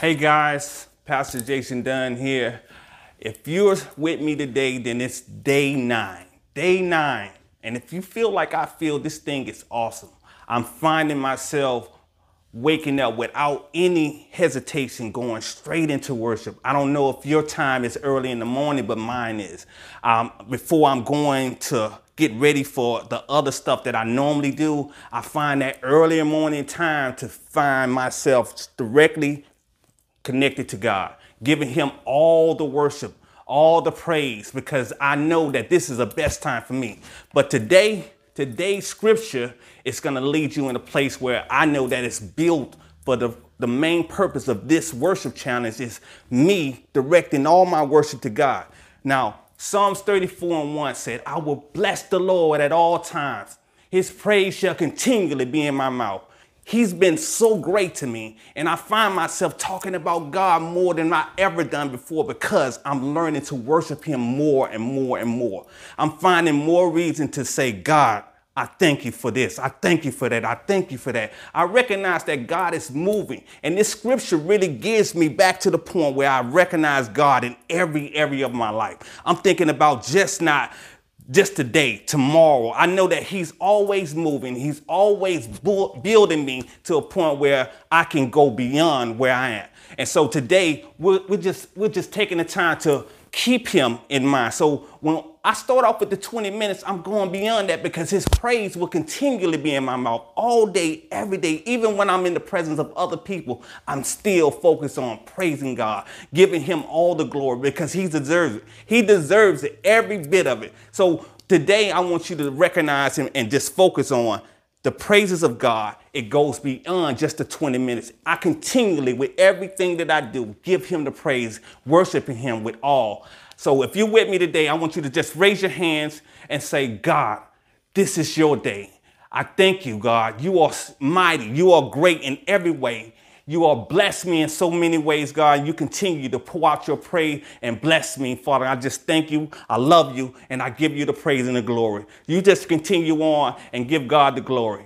Hey guys, Pastor Jason Dunn here. If you're with me today, then it's day nine. Day nine. And if you feel like I feel, this thing is awesome. I'm finding myself waking up without any hesitation, going straight into worship. I don't know if your time is early in the morning, but mine is. Um, before I'm going to get ready for the other stuff that I normally do, I find that early morning time to find myself directly connected to God, giving Him all the worship, all the praise, because I know that this is the best time for me. But today, today's scripture is going to lead you in a place where I know that it's built for the the main purpose of this worship challenge is me directing all my worship to God. Now, Psalms 34 and 1 said, I will bless the Lord at all times. His praise shall continually be in my mouth. He's been so great to me. And I find myself talking about God more than I ever done before because I'm learning to worship Him more and more and more. I'm finding more reason to say, God, I thank you for this. I thank you for that. I thank you for that. I recognize that God is moving. And this scripture really gives me back to the point where I recognize God in every area of my life. I'm thinking about just not just today, tomorrow. I know that He's always moving. He's always bu- building me to a point where I can go beyond where I am. And so today, we're, we're just we're just taking the time to keep Him in mind. So when I start off with the 20 minutes, I'm going beyond that because His praise will continually be in my mouth all day, every day. Even when I'm in the presence of other people, I'm still focused on praising God, giving Him all the glory because He deserves it. He deserves it, every bit of it. So today, I want you to recognize Him and just focus on the praises of God, it goes beyond just the 20 minutes. I continually, with everything that I do, give Him the praise, worshiping Him with all. So if you're with me today, I want you to just raise your hands and say, God, this is your day. I thank you, God. You are mighty. You are great in every way. You are blessed me in so many ways, God. You continue to pour out your praise and bless me, Father. I just thank you. I love you, and I give you the praise and the glory. You just continue on and give God the glory.